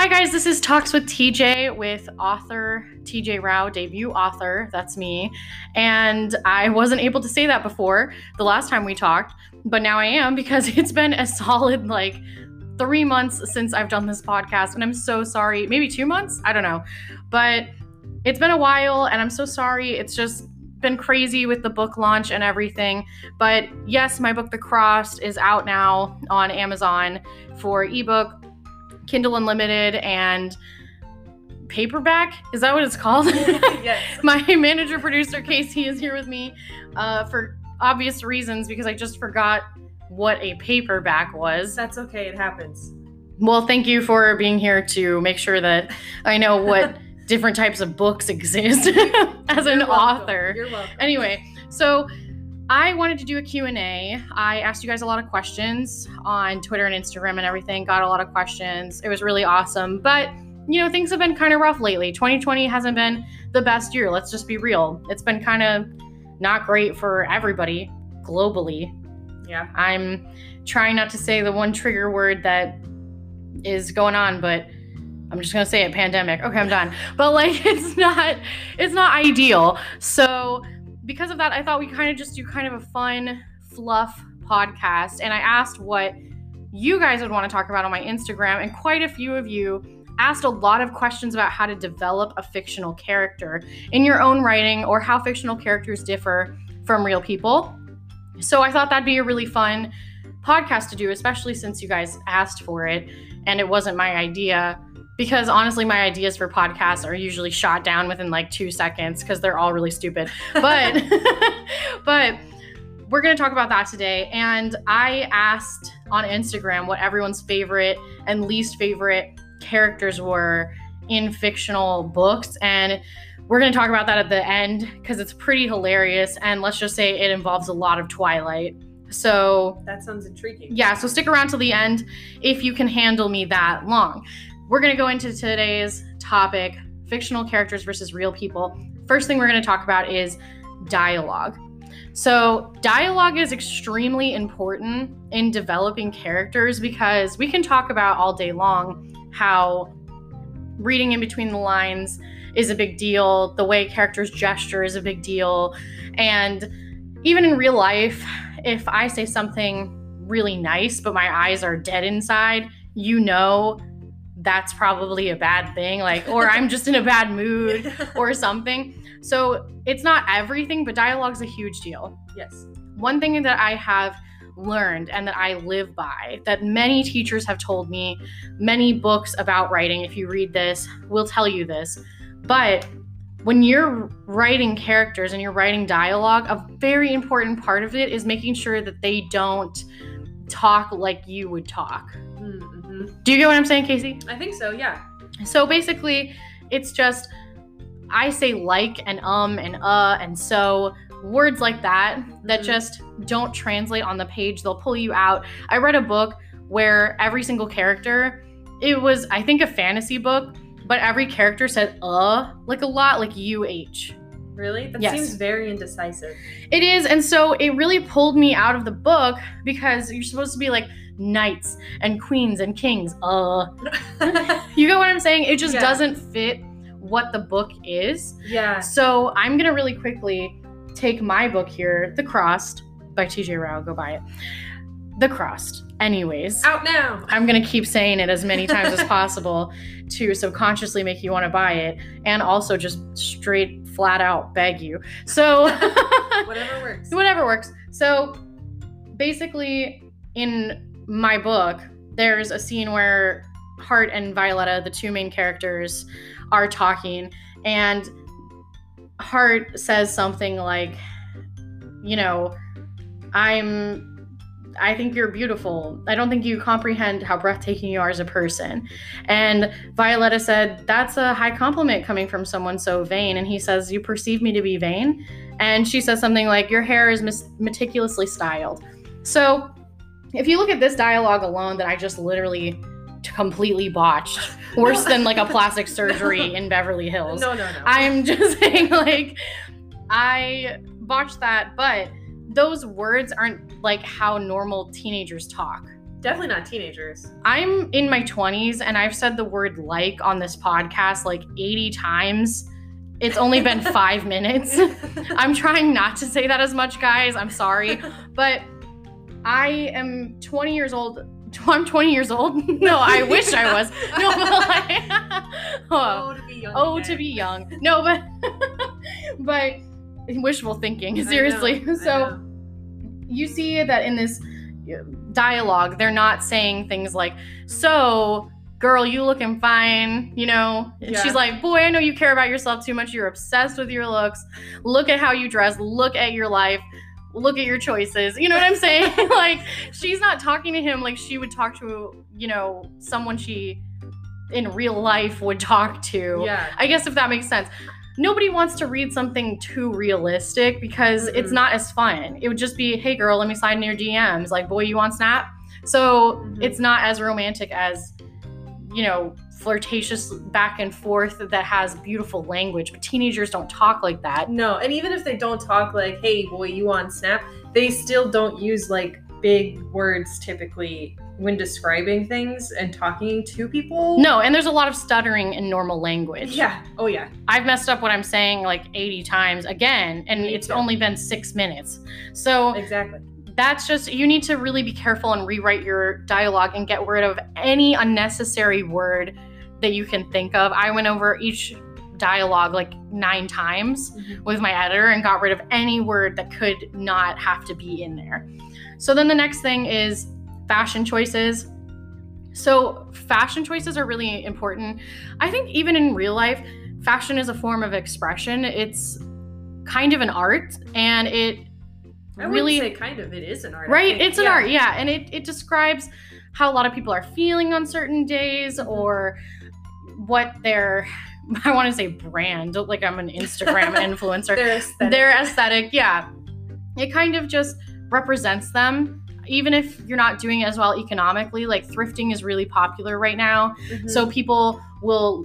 Hi, guys. This is Talks with TJ with author TJ Rao, debut author. That's me. And I wasn't able to say that before the last time we talked, but now I am because it's been a solid like three months since I've done this podcast. And I'm so sorry. Maybe two months? I don't know. But it's been a while and I'm so sorry. It's just been crazy with the book launch and everything. But yes, my book, The Crossed, is out now on Amazon for ebook Kindle Unlimited and paperback. Is that what it's called? yes. My manager producer Casey is here with me uh, for obvious reasons because I just forgot what a paperback was. That's okay. It happens. Well, thank you for being here to make sure that I know what different types of books exist as an You're welcome. author. You're welcome. Anyway, so I wanted to do a Q&A. I asked you guys a lot of questions on Twitter and Instagram and everything. Got a lot of questions. It was really awesome. But, you know, things have been kind of rough lately. 2020 hasn't been the best year. Let's just be real. It's been kind of not great for everybody globally. Yeah. I'm trying not to say the one trigger word that is going on, but I'm just gonna say it pandemic. Okay, I'm done. But like it's not it's not ideal. So because of that, I thought we kind of just do kind of a fun fluff podcast. And I asked what you guys would want to talk about on my Instagram, and quite a few of you asked a lot of questions about how to develop a fictional character in your own writing or how fictional characters differ from real people. So I thought that'd be a really fun podcast to do, especially since you guys asked for it and it wasn't my idea. Because honestly, my ideas for podcasts are usually shot down within like two seconds because they're all really stupid. But, but we're going to talk about that today. And I asked on Instagram what everyone's favorite and least favorite characters were in fictional books. And we're going to talk about that at the end because it's pretty hilarious. And let's just say it involves a lot of Twilight. So, That sounds intriguing. yeah, so stick around till the end if you can handle me that long. We're going to go into today's topic fictional characters versus real people. First thing we're going to talk about is dialogue. So, dialogue is extremely important in developing characters because we can talk about all day long how reading in between the lines is a big deal, the way characters gesture is a big deal, and even in real life, if I say something really nice but my eyes are dead inside, you know that's probably a bad thing like or I'm just in a bad mood or something. So, it's not everything, but dialogue's a huge deal yes. one thing that I have learned and that I live by, that many teachers have told me, many books about writing, if you read this, will tell you this. But when you're writing characters and you're writing dialogue, a very important part of it is making sure that they don't talk like you would talk. Mm-hmm. Do you get what I'm saying, Casey? I think so. Yeah. So basically, it's just I say like and um and uh and so words like that that Mhm. just don't translate on the page. They'll pull you out. I read a book where every single character, it was I think a fantasy book, but every character said uh like a lot like uh. Really? That Yes. seems very indecisive. It is and so it really pulled me out of the book because you're supposed to be like knights and queens and kings. Uh you get what I'm saying? It just Yeah. doesn't fit what the book is. yeah. So I'm gonna really quickly take my book here, The Crossed by TJ Rao. Go buy it. The Crossed. Anyways, Out now. I'm gonna keep saying it as many times as possible to subconsciously make you want to buy it, and also just straight flat out beg you. So Whatever works. whatever works. So basically, in my book, there's a scene where Hart and Violetta, the two main characters, are talking, and Hart says something like, you know, I'm. I think you're beautiful. I don't think you comprehend how breathtaking you are as a person. And Violetta said, That's a high compliment coming from someone so vain. And he says, You perceive me to be vain? And she says something like, Your hair is mis- meticulously styled. So, if you look at this dialogue alone, that I just literally completely botched, worse than like a plastic surgery in Beverly Hills. No, no, no. I'm just saying, like, I botched that, but those words aren't like how normal teenagers talk. Definitely not teenagers. I'm in my 20s and I've said the word like on this podcast like 80 times. It's only been five minutes. I'm trying not to say that as much, guys. I'm sorry. But I am 20 years old. I'm 20 years old. No, I wish I was. No, but like, oh, oh, to be young. oh, again. to be young. No, but but wishful thinking. Know, Seriously. So you see that in this dialogue, they're not saying things like, "So, girl, you looking fine," you know. And Yeah. She's like, "Boy, I know you care about yourself too much. You're obsessed with your looks. Look at how you dress. Look at your life." Look at your choices. You know what I'm saying? like, she's not talking to him like she would talk to, you know, someone she in real life would talk to. yeah. I guess if that makes sense. Nobody wants to read something too realistic because it's Mm-mm. not as fun. It would just be, hey girl, let me slide in your DMs. Like, boy, you want Snap? So Mhm. it's not as romantic as, you know, flirtatious back and forth that has beautiful language. But teenagers don't talk like that. No, and even if they don't talk like, "Hey, boy, you on Snap," they still don't use like big words typically when describing things and talking to people. No, and there's a lot of stuttering in normal language. Yeah. Oh yeah. I've messed up what I'm saying like 80 times again, and Me it's too. only been six minutes. So Exactly. that's just you need to really be careful and rewrite your dialogue and get rid of any unnecessary word that you can think of. I went over each dialogue like nine times Mhm. with my editor and got rid of any word that could not have to be in there. So then the next thing is fashion choices. So fashion choices are really important. I think even in real life, fashion is a form of expression. It's kind of an art and it I really say kind of. It is an art. Right it's an Yeah. art yeah and it, it describes how a lot of people are feeling on certain days Mm-hmm. or what their i want to say brand like i'm an instagram influencer Their aesthetic. their aesthetic yeah it kind of just represents them even if you're not doing as well economically like thrifting is really popular right now Mhm. so people will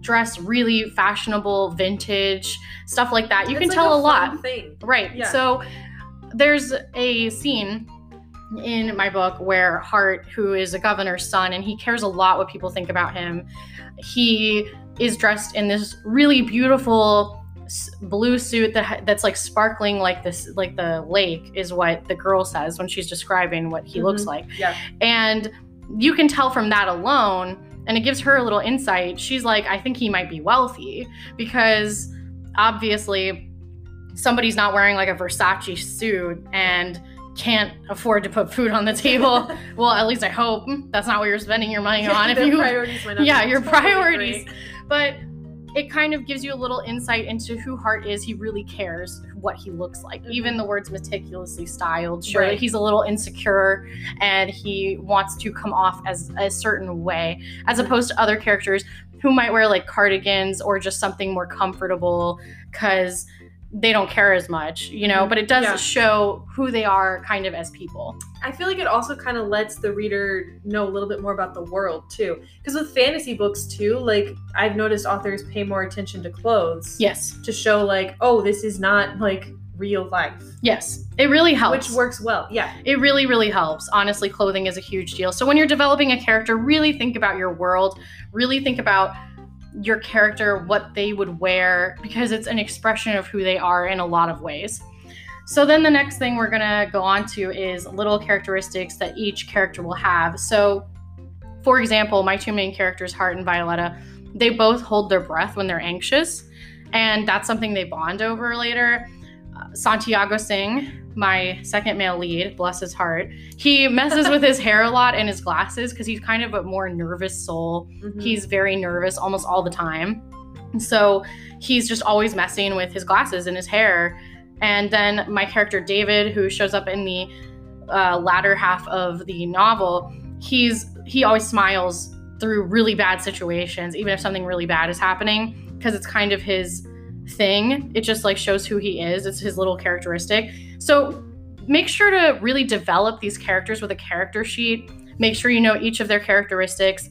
dress really fashionable vintage stuff like that you It's can like tell a, fun lot Thing. Right. Yeah. So there's a scene in my book where Hart, who is a governor's son, and he cares a lot what people think about him, he is dressed in this really beautiful blue suit that that's like sparkling like this like the lake is what the girl says when she's describing what he looks Mhm. like Yeah. and you can tell from that alone and it gives her a little insight she's like i think he might be wealthy because obviously somebody's not wearing like a versace suit and can't afford to put food on the table well at least i hope that's not what you're spending your money on if you priorities might not yeah your totally priorities but it kind of gives you a little insight into who Hart is. He really cares what he looks like. Mhm. Even the words meticulously styled show that Right. he's a little insecure and he wants to come off as a certain way, as opposed to other characters who might wear like cardigans or just something more comfortable because they don't care as much, you know. But it does Yeah. show who they are kind of as people. I feel like it also kind of lets the reader know a little bit more about the world too. Because with fantasy books too, like I've noticed authors pay more attention to clothes Yes. to show like, oh, this is not like real life, Yes. It really helps. which works well. Yeah, It really, really helps. Honestly, clothing is a huge deal. So when you're developing a character, really think about your world, really think about your character, what they would wear, because it's an expression of who they are in a lot of ways. So then the next thing we're gonna go on to is little characteristics that each character will have. So, for example, my two main characters, Hart and Violetta, they both hold their breath when they're anxious, and that's something they bond over later. Santiago Singh, my second male lead, bless his heart, he messes with his hair a lot and his glasses because he's kind of a more nervous soul. Mhm. He's very nervous almost all the time. And so he's just always messing with his glasses and his hair. And then my character David, who shows up in the uh, latter half of the novel, he's he always smiles through really bad situations, even if something really bad is happening, because it's kind of his thing. It just like shows who he is. It's his little characteristic. So make sure to really develop these characters with a character sheet. Make sure you know each of their characteristics.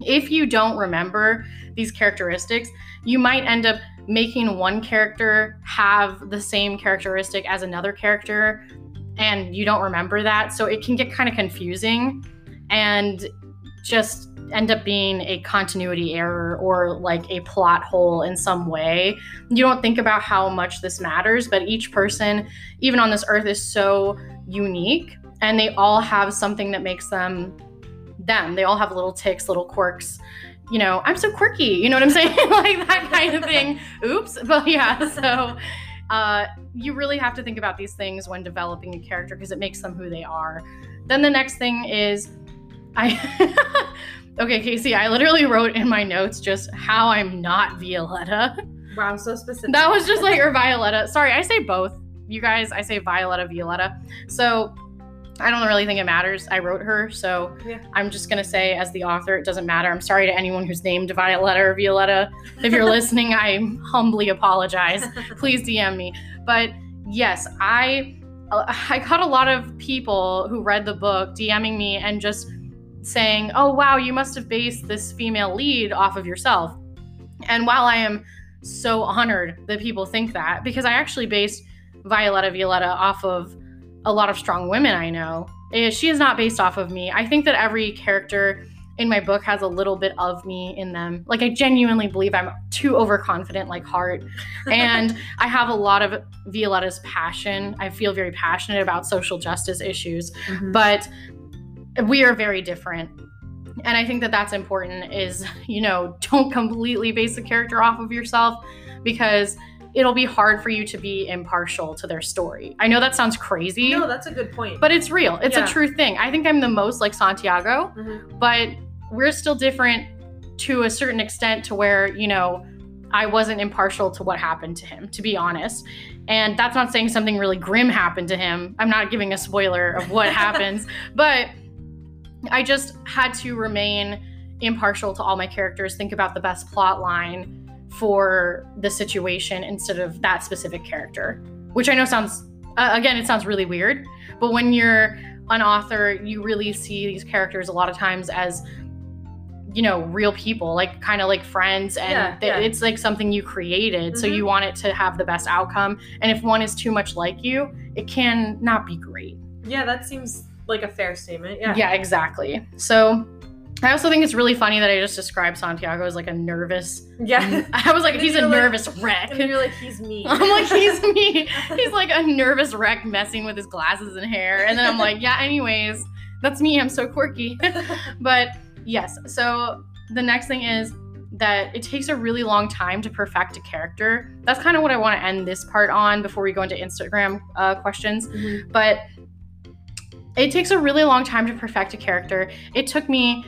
If you don't remember these characteristics, you might end up making one character have the same characteristic as another character and you don't remember that. So it can get kind of confusing and just end up being a continuity error or like a plot hole in some way. You don't think about how much this matters, but each person, even on this earth, is so unique and they all have something that makes them them. They all have little ticks, little quirks. You know, I'm so quirky, you know what I'm saying? like that kind of thing. Oops. But yeah, so uh, you really have to think about these things when developing a character because it makes them who they are. Then the next thing is I Okay, Casey, I literally wrote in my notes just how I'm not Violetta. Wow, so specific. That was just like or Violetta. Sorry, I say both. You guys, I say Violetta, Violetta. So I don't really think it matters. I wrote her, so Yeah. I'm just gonna say as the author, it doesn't matter. I'm sorry to anyone who's named Violetta or Violetta. If you're listening, I humbly apologize. Please DM me. But yes, I uh, I caught a lot of people who read the book DMing me and just saying, "Oh wow, you must have based this female lead off of yourself." And while I am so honored that people think that, because I actually based Violetta Violetta off of a lot of strong women I know, eh, she is not based off of me. I think that every character in my book has a little bit of me in them. Like I genuinely believe I'm too overconfident like Hart and I have a lot of Violetta's passion. I feel very passionate about social justice issues, Mhm. but we are very different. And I think that that's important is, you know, don't completely base the character off of yourself because it'll be hard for you to be impartial to their story. I know that sounds crazy, no, that's a good point. but it's real. It's Yeah. a true thing. I think I'm the most like Santiago, Mhm. but we're still different to a certain extent to where, you know, I wasn't impartial to what happened to him, to be honest. And that's not saying something really grim happened to him. I'm not giving a spoiler of what happens, but I just had to remain impartial to all my characters, think about the best plot line for the situation instead of that specific character, which I know sounds, uh, again, it sounds really weird, but when you're an author, you really see these characters a lot of times as you know real people like kind of like friends and Yeah, th- yeah. it's like something you created so Mhm. you want it to have the best outcome and if one is too much like you it can not be great yeah, that seems like a fair statement. Yeah. yeah exactly so i also think it's really funny that i just described santiago as like a nervous Yeah. i was like And he's a like- nervous wreck and you're like, he's me. I'm like, he's me. He's like a nervous wreck messing with his glasses and hair. And then I'm like, yeah, anyways, that's me. I'm so quirky. but yes, so the next thing is that it takes a really long time to perfect a character. That's kind of what I want to end this part on before we go into Instagram uh, questions. Mhm. But it takes a really long time to perfect a character. It took me,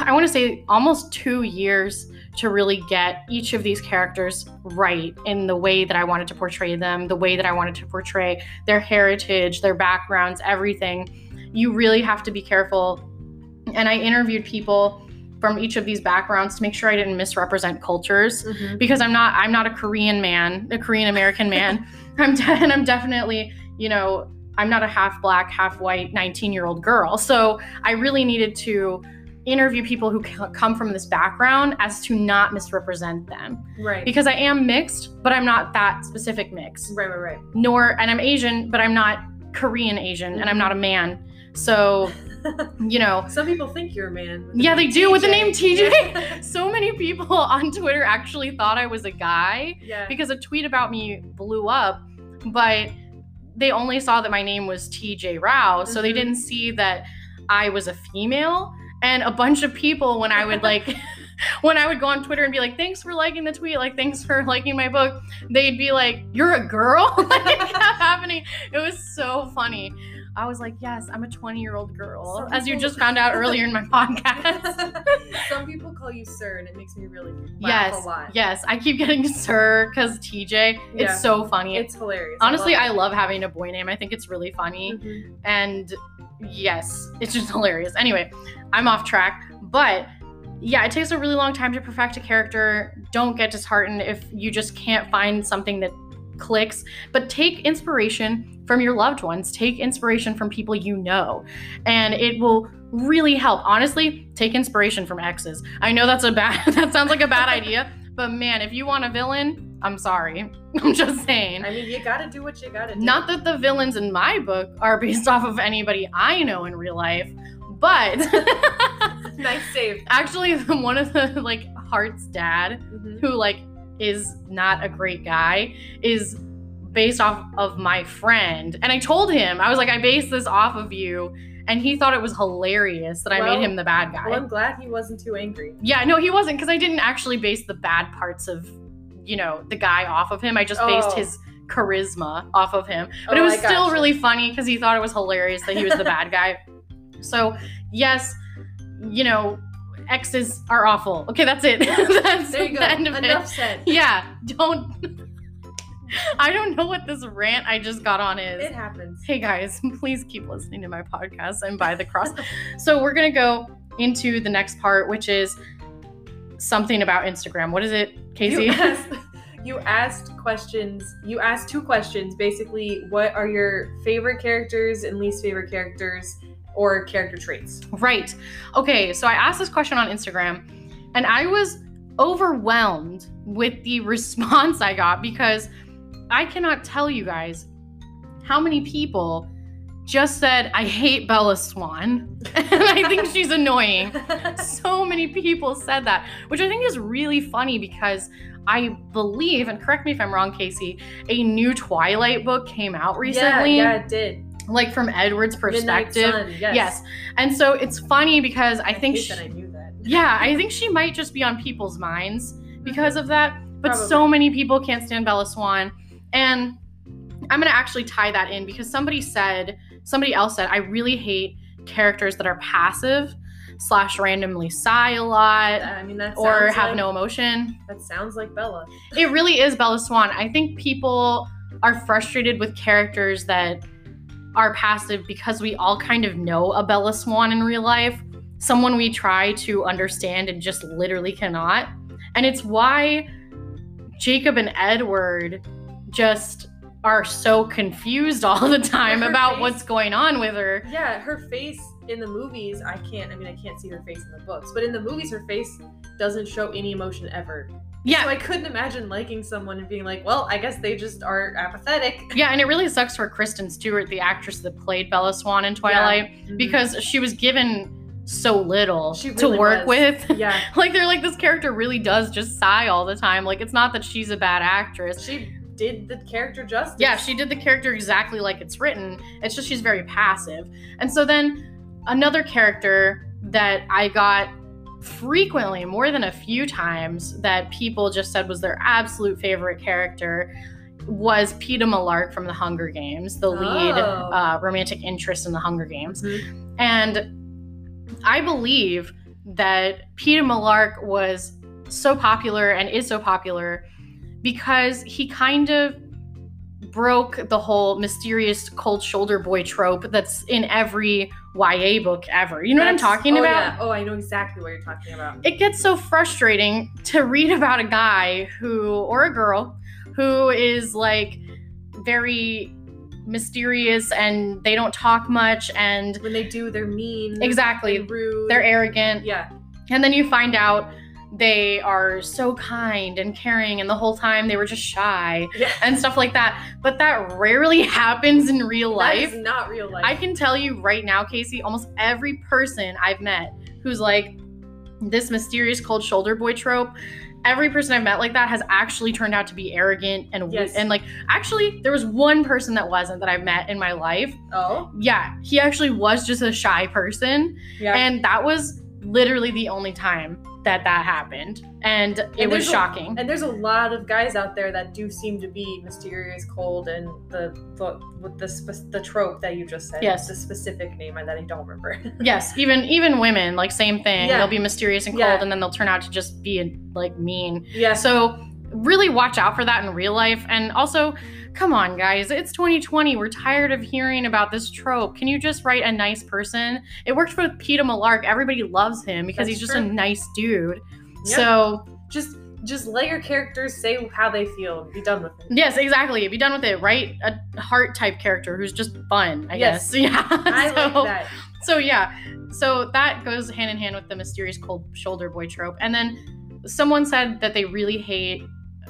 I want to say, almost two years to really get each of these characters right in the way that I wanted to portray them, the way that I wanted to portray their heritage, their backgrounds, everything. You really have to be careful. And I interviewed people from each of these backgrounds to make sure I didn't misrepresent cultures Mhm. because I'm not I'm not a Korean man, a Korean American man. I'm de- and I'm definitely, you know, I'm not a half black, half white 19-year-old girl. So I really needed to interview people who c- come from this background as to not misrepresent them Right. because I am mixed, but I'm not that specific mix. right, right, right. Nor and I'm Asian, but I'm not Korean Asian and I'm not a mm-hmm. man. So, you know, Some people think you're a man. yeah, they do with the name TJ. Yeah. so many people on Twitter actually thought I was a guy yeah. because a tweet about me blew up, but they only saw that my name was TJ Rao, so they Mhm. didn't see that I was a female. And a bunch of people, when I would like, when I would go on Twitter and be like, "Thanks for liking the tweet," like, "Thanks for liking my book," they'd be like, "You're a girl." like, it kept happening. It was so funny. I was like, "Yes, I'm a 20 year old girl," Some as you just found out earlier in my podcast. Some people call you sir, and it makes me really laugh yes, a lot. yes, I keep getting Sir because TJ. Yeah. It's so funny. It's hilarious. Honestly, I love love having a boy name. I think it's really funny. Mhm. And yes, it's just hilarious. Anyway, I'm off track. But yeah, it takes a really long time to perfect a character. Don't get disheartened if you just can't find something that clicks. But take inspiration from your loved ones, take inspiration from people you know, and it will really help. Honestly, take inspiration from exes. I know that's a bad, that sounds like a bad idea. But man, if you want a villain, I'm sorry. I'm just saying. I mean, you gotta do what you gotta do. Not that the villains in my book are based off of anybody I know in real life, but nice save. actually one of the like Hart's dad, Mhm. who like is not a great guy, is based off of my friend. And I told him, I was like, I based this off of you. And he thought it was hilarious that I Well- made him the bad guy. Well, I'm glad he wasn't too angry. Yeah, no, he wasn't because I didn't actually base the bad parts of, you know, the guy off of him. I just based Oh. his charisma off of him. But oh, it Oh, was still gotcha. really funny because he thought it was hilarious that he was the bad guy. So, yes, you know, exes are awful. Okay, that's it. that's There you go. the end of Enough it. said. Yeah, don't. I don't know what this rant I just got on is. It happens. Hey guys, please keep listening to my podcast and buy the Crossed. so we're gonna go into the next part, which is something about Instagram. What is it, Casey? You asked, you asked questions. You asked two questions. Basically, what are your favorite characters and least favorite characters, or character traits? right. Okay, so I asked this question on Instagram, and I was overwhelmed with the response I got because I cannot tell you guys how many people just said, I hate Bella Swan. and I think she's annoying. so many people said that, which I think is really funny because I believe, and correct me if I'm wrong, Casey, a new Twilight book came out recently, Yeah, yeah, it did. Like from Edward's perspective. Sun, yes. Yes. And so it's funny because I think, hate she, that I knew that. yeah, I think she might just be on people's minds because of that. But Probably. so many people can't stand Bella Swan. And I'm going to actually tie that in because somebody said, somebody else said, I really hate characters that are passive slash randomly sigh a lot I mean, that or have like, no emotion. That sounds like Bella. It really is Bella Swan. I think people are frustrated with characters that are passive because we all kind of know a Bella Swan in real life, someone we try to understand and just literally cannot. And it's why Jacob and Edward just are so confused all the time Her about face- what's going on with her. Yeah, her face in the movies, I can't. I mean, I can't see her face in the books, but in the movies, her face doesn't show any emotion ever. Yeah, So I couldn't imagine liking someone and being like, well, I guess they just are apathetic. yeah, and it really sucks for Kristen Stewart, the actress that played Bella Swan in Twilight. Mhm. because she was given so little She to work was. with. yeah, like they're like this character really does just sigh all the time. Like it's not that she's a bad actress. she did the character justice. Yeah, she did the character exactly like it's written. It's just she's very passive. And so then another character that I got frequently, more than a few times, that people just said was their absolute favorite character was Peeta Mellark from the Hunger Games, the lead Oh. uh, romantic interest in the Hunger Games. Mhm. And I believe that Peeta Mellark was so popular and is so popular because he kind of broke the whole mysterious cold shoulder boy trope that's in every YA book ever. You know That's- what I'm talking oh, about? Yeah. Oh, I know exactly what you're talking about. it gets so frustrating to read about a guy who or a girl who is like very mysterious and they don't talk much and When they do, they're mean. exactly rude. they're arrogant Yeah. and then you find out they are so kind and caring and the whole time they were just shy Yeah. and stuff like that but that rarely happens in real life is not real life. I can tell you right now, Casey, almost every person I've met who's like this mysterious cold shoulder boy trope, every person I've met like that has actually turned out to be arrogant and Yes. and like actually there was one person that wasn't that I've met in my life. oh. Yeah, he actually was just a shy person Yeah. and that was literally the only time that that happened and it And was there's a- shocking. And there's a lot of guys out there that do seem to be mysterious, cold, and the the with the spe- the trope that you just said. Yes. The specific name that I don't remember. yes, even even women like same thing. Yeah. They'll be mysterious and cold Yeah. and then they'll turn out to just be like mean. yeah. So really watch out for that in real life. And also, come on, guys, it's 2020. We're tired of hearing about this trope. Can you just write a nice person? It worked with Peeta Mellark. Everybody loves him because That's he's just true. a nice dude. Yeah. So just just let your characters say how they feel be done with it. yes, exactly. Be done with it. Write a heart type character who's just fun. I Yes. guess. Yeah. I so, like that. So yeah, so that goes hand in hand with the mysterious cold shoulder boy trope. And then someone said that they really hate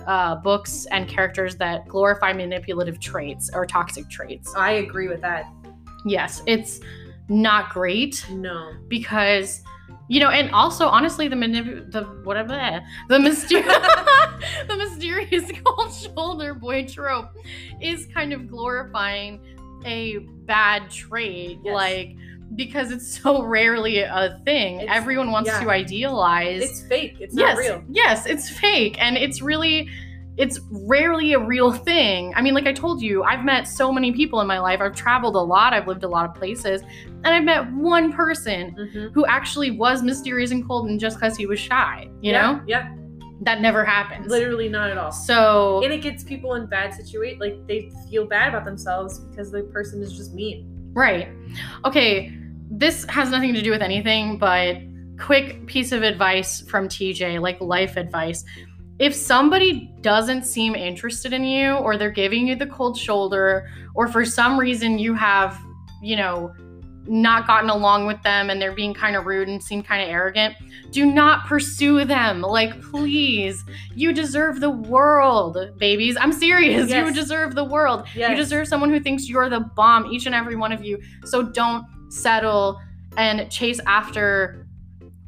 uh, books and characters that glorify manipulative traits or toxic traits. I agree with that. Yes, it's not great No. because you know, and also honestly, the manip- the whatever the mysterious the mysterious cold shoulder boy trope is kind of glorifying a bad trait, Yes. like because it's so rarely a thing. It's- Everyone wants yeah. to idealize. It's fake. It's yes, not real. yes, it's fake, and it's really. It's rarely a real thing. I mean, like I told you, I've met so many people in my life. I've traveled a lot. I've lived a lot of places. And I've met one person Mhm. who actually was mysterious and cold and just because he was shy you yeah, know Yeah. that never happens Literally not at all. so And it gets people in bad situations. Like they feel bad about themselves because the person is just mean. right okay this has nothing to do with anything but quick piece of advice from tj like life advice. If somebody doesn't seem interested in you or they're giving you the cold shoulder or for some reason you have you know not gotten along with them and they're being kind of rude and seem kind of arrogant do not pursue them. Like please you deserve the world babies. I'm serious Yes. you deserve the world. You deserve someone who thinks you're the bomb each and every one of you. So don't settle and chase after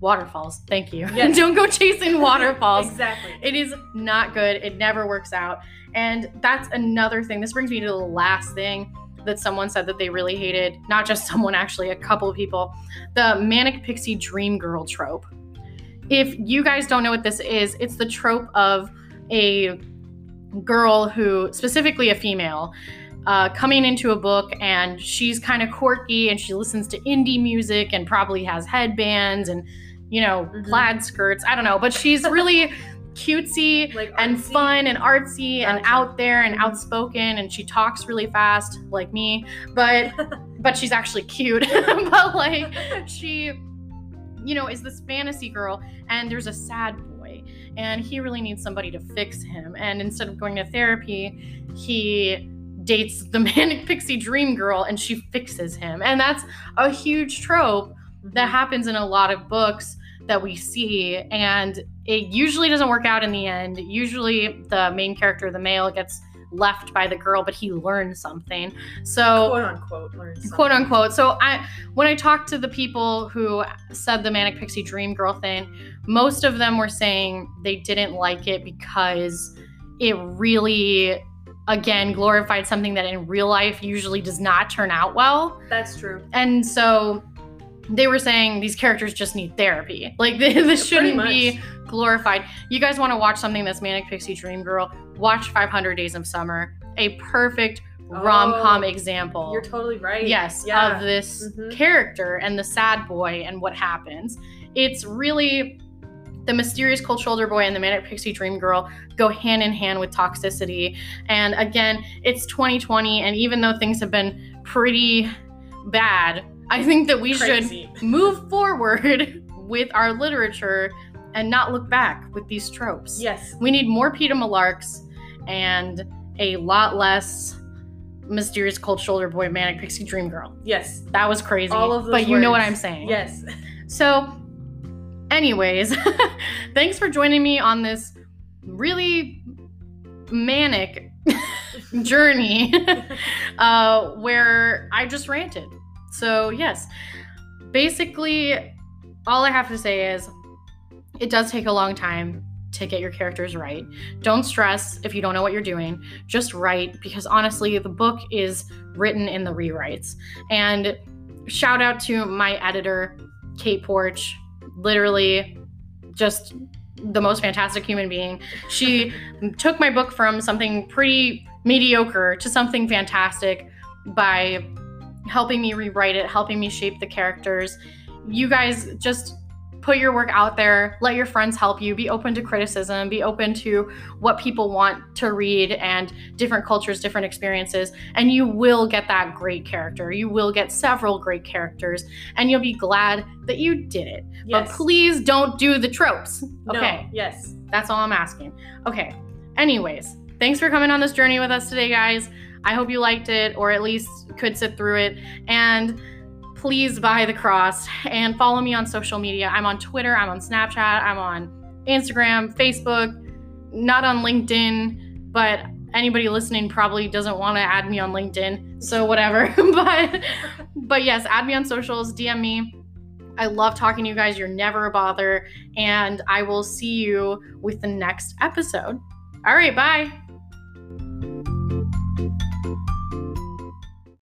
waterfalls thank you Yes. don't go chasing waterfalls Exactly. it is not good. It never works out. And that's another thing. This brings me to the last thing that someone said that they really hated. Not just someone, actually, a couple of people. The manic pixie dream girl trope. If you guys don't know what this is, it's the trope of a girl who, specifically a female, uh, coming into a book and she's kind of quirky and she listens to indie music and probably has headbands and, you know, Mhm. plaid skirts. I don't know, but she's really cutesy Like and fun and artsy and out there and Mhm. outspoken and she talks really fast like me but but she's actually cute but like she you know is this fantasy girl and there's a sad boy and he really needs somebody to fix him and instead of going to therapy he dates the manic pixie dream girl and she fixes him. And that's a huge trope that happens in a lot of books that we see. And it usually doesn't work out in the end. Usually the main character the male gets left by the girl but he learns something. So quote unquote learn something. quote unquote so i when i talked to the people who said the manic pixie dream girl thing most of them were saying they didn't like it because it really again glorified something that in real life usually does not turn out well That's true. and so they were saying these characters just need therapy. Like they, this Pretty shouldn't be glorified. You guys want to watch something that's Manic Pixie Dream Girl? Watch 500 Days of Summer. A perfect rom-com Oh, example. You're totally right. yes, Yeah. of this Mhm. character and the sad boy and what happens. It's really the mysterious cold shoulder boy and the manic pixie dream girl go hand in hand with toxicity. And again, it's 2020, and even though things have been pretty bad, I think that we Crazy. should move forward with our literature and not look back with these tropes. Yes. We need more Peeta Mellarks and a lot less mysterious cold shoulder boy, manic pixie dream girl. Yes. That was crazy. All of those but you know what. I'm saying. Yes. So, anyways, thanks for joining me on this really manic journey uh, where I just ranted. So, yes, basically, all I have to say is it does take a long time to get your characters right. Don't stress if you don't know what you're doing. Just write because honestly, the book is written in the rewrites. And shout out to my editor, Kate Porch. Literally, just the most fantastic human being. She took my book from something pretty mediocre to something fantastic by helping me rewrite it, helping me shape the characters. You guys just put your work out there, let your friends help you, be open to criticism, be open to what people want to read and different cultures, different experiences, and you will get that great character. You will get several great characters, and you'll be glad that you did it. Yes. But please don't do the tropes. No. Okay. Yes. That's all I'm asking. Okay. Anyways, thanks for coming on this journey with us today, guys. I hope you liked it or at least could sit through it. And please buy the Crossed and follow me on social media. I'm on Twitter, I'm on Snapchat, I'm on Instagram, Facebook, not on LinkedIn, but anybody listening probably doesn't want to add me on LinkedIn. So whatever. but but yes, add me on socials, DM me. I love talking to you guys. You're never a bother. And I will see you with the next episode. All right, bye.